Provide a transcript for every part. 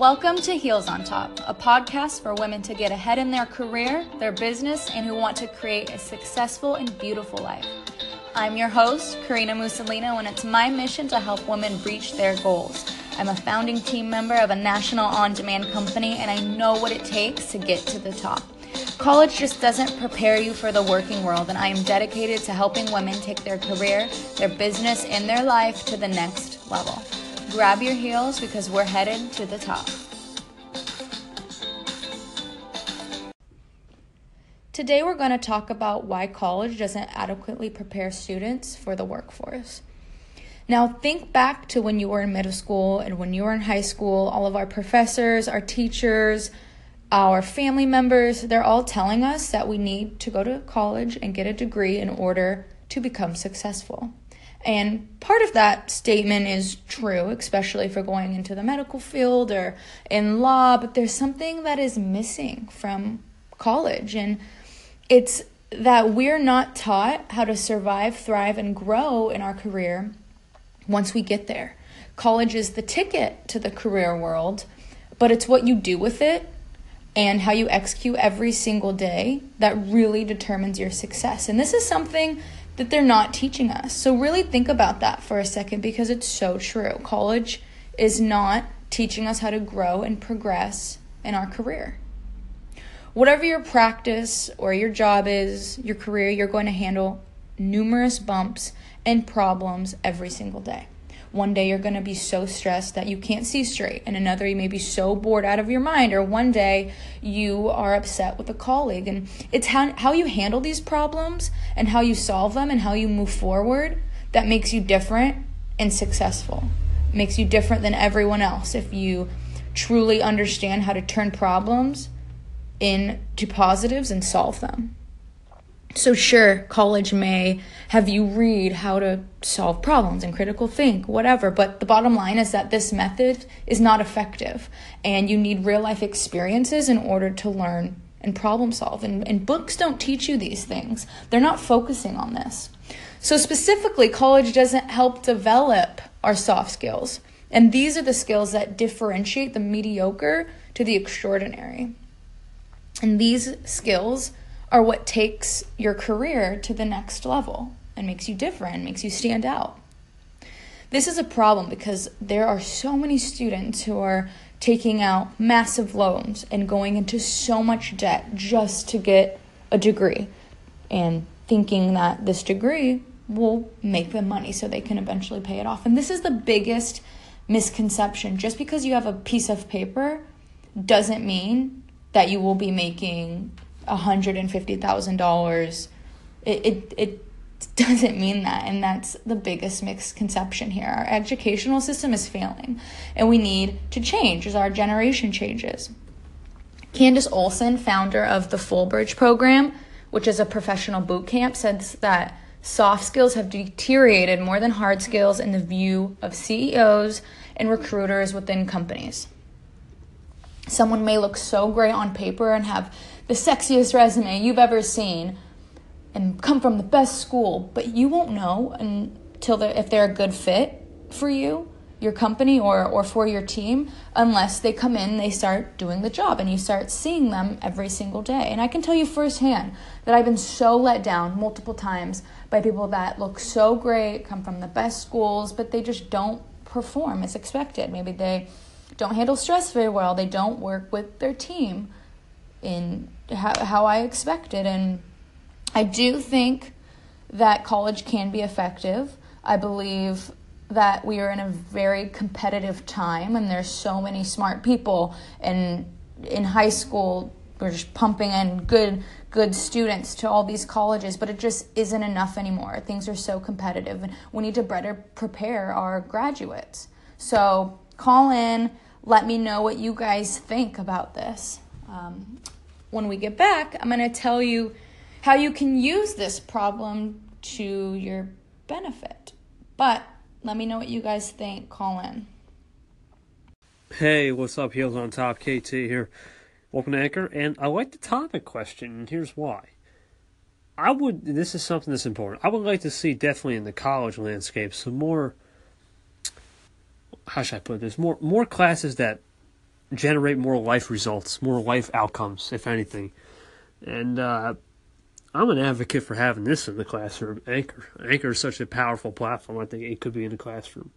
Welcome to Heels on Top, a podcast for women to get ahead in their career, their business, and who want to create a successful and beautiful life. I'm your host, Karina Mussolino, and it's my mission to help women reach their goals. I'm a founding team member of a national on demand company, and I know what it takes to get to the top. College just doesn't prepare you for the working world, and I am dedicated to helping women take their career, their business, and their life to the next level. Grab your heels because we're headed to the top. Today, we're going to talk about why college doesn't adequately prepare students for the workforce. Now, think back to when you were in middle school and when you were in high school, all of our professors, our teachers, our family members, they're all telling us that we need to go to college and get a degree in order to become successful. And part of that statement is true, especially for going into the medical field or in law, but there's something that is missing from college. And it's that we're not taught how to survive, thrive, and grow in our career once we get there. College is the ticket to the career world, but it's what you do with it and how you execute every single day that really determines your success. And this is something that they're not teaching us. So, really think about that for a second because it's so true. College is not teaching us how to grow and progress in our career. Whatever your practice or your job is, your career, you're going to handle numerous bumps and problems every single day. One day you're going to be so stressed that you can't see straight, and another you may be so bored out of your mind, or one day you are upset with a colleague. And it's how, how you handle these problems and how you solve them and how you move forward that makes you different and successful. makes you different than everyone else if you truly understand how to turn problems into positives and solve them. So, sure, college may have you read how to solve problems and critical think, whatever, but the bottom line is that this method is not effective and you need real life experiences in order to learn and problem solve. And, and books don't teach you these things, they're not focusing on this. So, specifically, college doesn't help develop our soft skills. And these are the skills that differentiate the mediocre to the extraordinary. And these skills are what takes your career to the next level and makes you different, makes you stand out. This is a problem because there are so many students who are taking out massive loans and going into so much debt just to get a degree and thinking that this degree will make them money so they can eventually pay it off. And this is the biggest misconception. Just because you have a piece of paper doesn't mean that you will be making $150,000. It, it, it doesn't mean that. And that's the biggest misconception here. Our educational system is failing, and we need to change as our generation changes. Candice Olson, founder of the Fullbridge program, which is a professional boot camp, says that soft skills have deteriorated more than hard skills in the view of CEOs and recruiters within companies. Someone may look so great on paper and have the sexiest resume you've ever seen and come from the best school, but you won't know until they're, if they're a good fit for you, your company, or, or for your team, unless they come in, they start doing the job, and you start seeing them every single day. And I can tell you firsthand that I've been so let down multiple times by people that look so great, come from the best schools, but they just don't perform as expected. Maybe they don't handle stress very well, they don't work with their team in how, how I expected. And I do think that college can be effective. I believe that we are in a very competitive time and there's so many smart people and in high school we're just pumping in good good students to all these colleges but it just isn't enough anymore things are so competitive and we need to better prepare our graduates so call in let me know what you guys think about this um, when we get back, I'm going to tell you how you can use this problem to your benefit. But let me know what you guys think. Call in. Hey, what's up? Heels on top, KT here. Welcome to Anchor, and I like the topic question, and here's why. I would, this is something that's important. I would like to see definitely in the college landscape some more, how should I put this, more, more classes that generate more life results, more life outcomes, if anything. And uh, I'm an advocate for having this in the classroom. Anchor, Anchor is such a powerful platform. I think it could be in the classroom.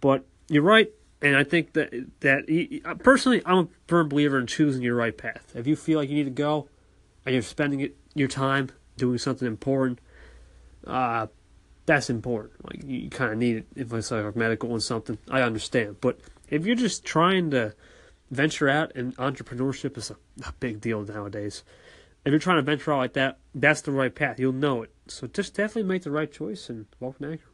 But you're right, and I think that that personally, I'm a firm believer in choosing your right path. If you feel like you need to go, and you're spending it, your time doing something important, uh, that's important. Like you kind of need it if it's like medical and something. I understand, but if you're just trying to venture out, and entrepreneurship is a, a big deal nowadays. If you're trying to venture out like that, that's the right path. You'll know it. So just definitely make the right choice and welcome to Anchor.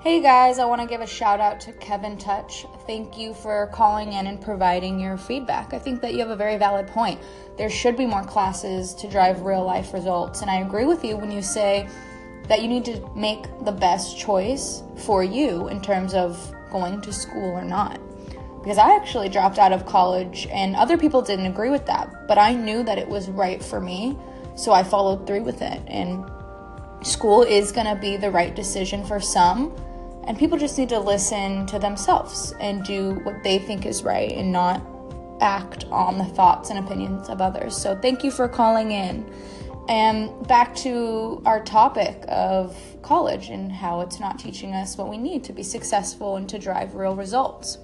Hey guys, I want to give a shout out to Kevin Touch. Thank you for calling in and providing your feedback. I think that you have a very valid point. There should be more classes to drive real life results, and I agree with you when you say that you need to make the best choice for you in terms of going to school or not. Because I actually dropped out of college, and other people didn't agree with that, but I knew that it was right for me, so I followed through with it. And school is going to be the right decision for some and people just need to listen to themselves and do what they think is right and not act on the thoughts and opinions of others. So, thank you for calling in. And back to our topic of college and how it's not teaching us what we need to be successful and to drive real results.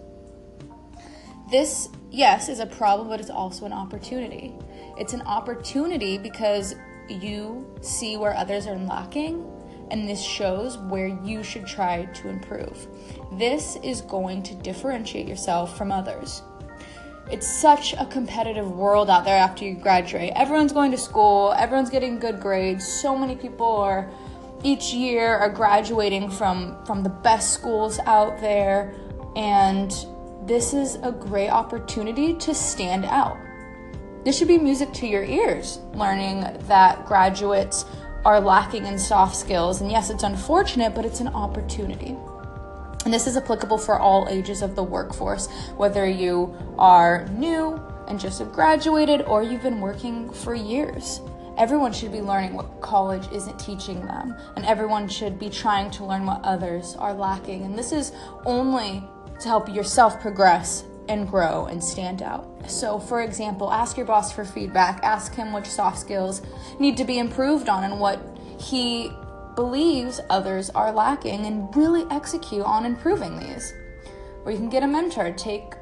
This, yes, is a problem, but it's also an opportunity. It's an opportunity because you see where others are lacking and this shows where you should try to improve. This is going to differentiate yourself from others. It's such a competitive world out there after you graduate. Everyone's going to school, everyone's getting good grades. So many people are each year are graduating from from the best schools out there and this is a great opportunity to stand out. This should be music to your ears, learning that graduates are lacking in soft skills. And yes, it's unfortunate, but it's an opportunity. And this is applicable for all ages of the workforce, whether you are new and just have graduated or you've been working for years. Everyone should be learning what college isn't teaching them, and everyone should be trying to learn what others are lacking. And this is only to help yourself progress and grow and stand out. So, for example, ask your boss for feedback, ask him which soft skills need to be improved on and what he believes others are lacking, and really execute on improving these. Or you can get a mentor, take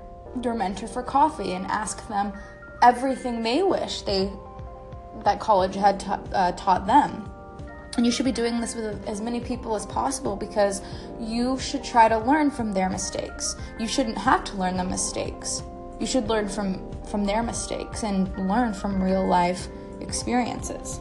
your mentor for coffee and ask them everything they wish they that college had uh, taught them. And you should be doing this with as many people as possible because you should try to learn from their mistakes. You shouldn't have to learn the mistakes. You should learn from from their mistakes and learn from real life experiences.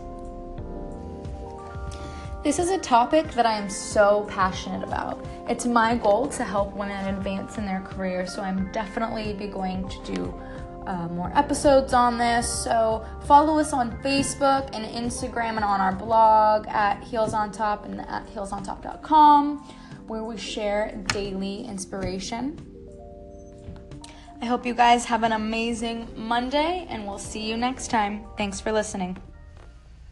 This is a topic that I am so passionate about. It's my goal to help women advance in their career, so I'm definitely be going to do uh, more episodes on this. So follow us on Facebook and Instagram and on our blog at Heels on Top and at heelsontop.com where we share daily inspiration. I hope you guys have an amazing Monday and we'll see you next time. Thanks for listening.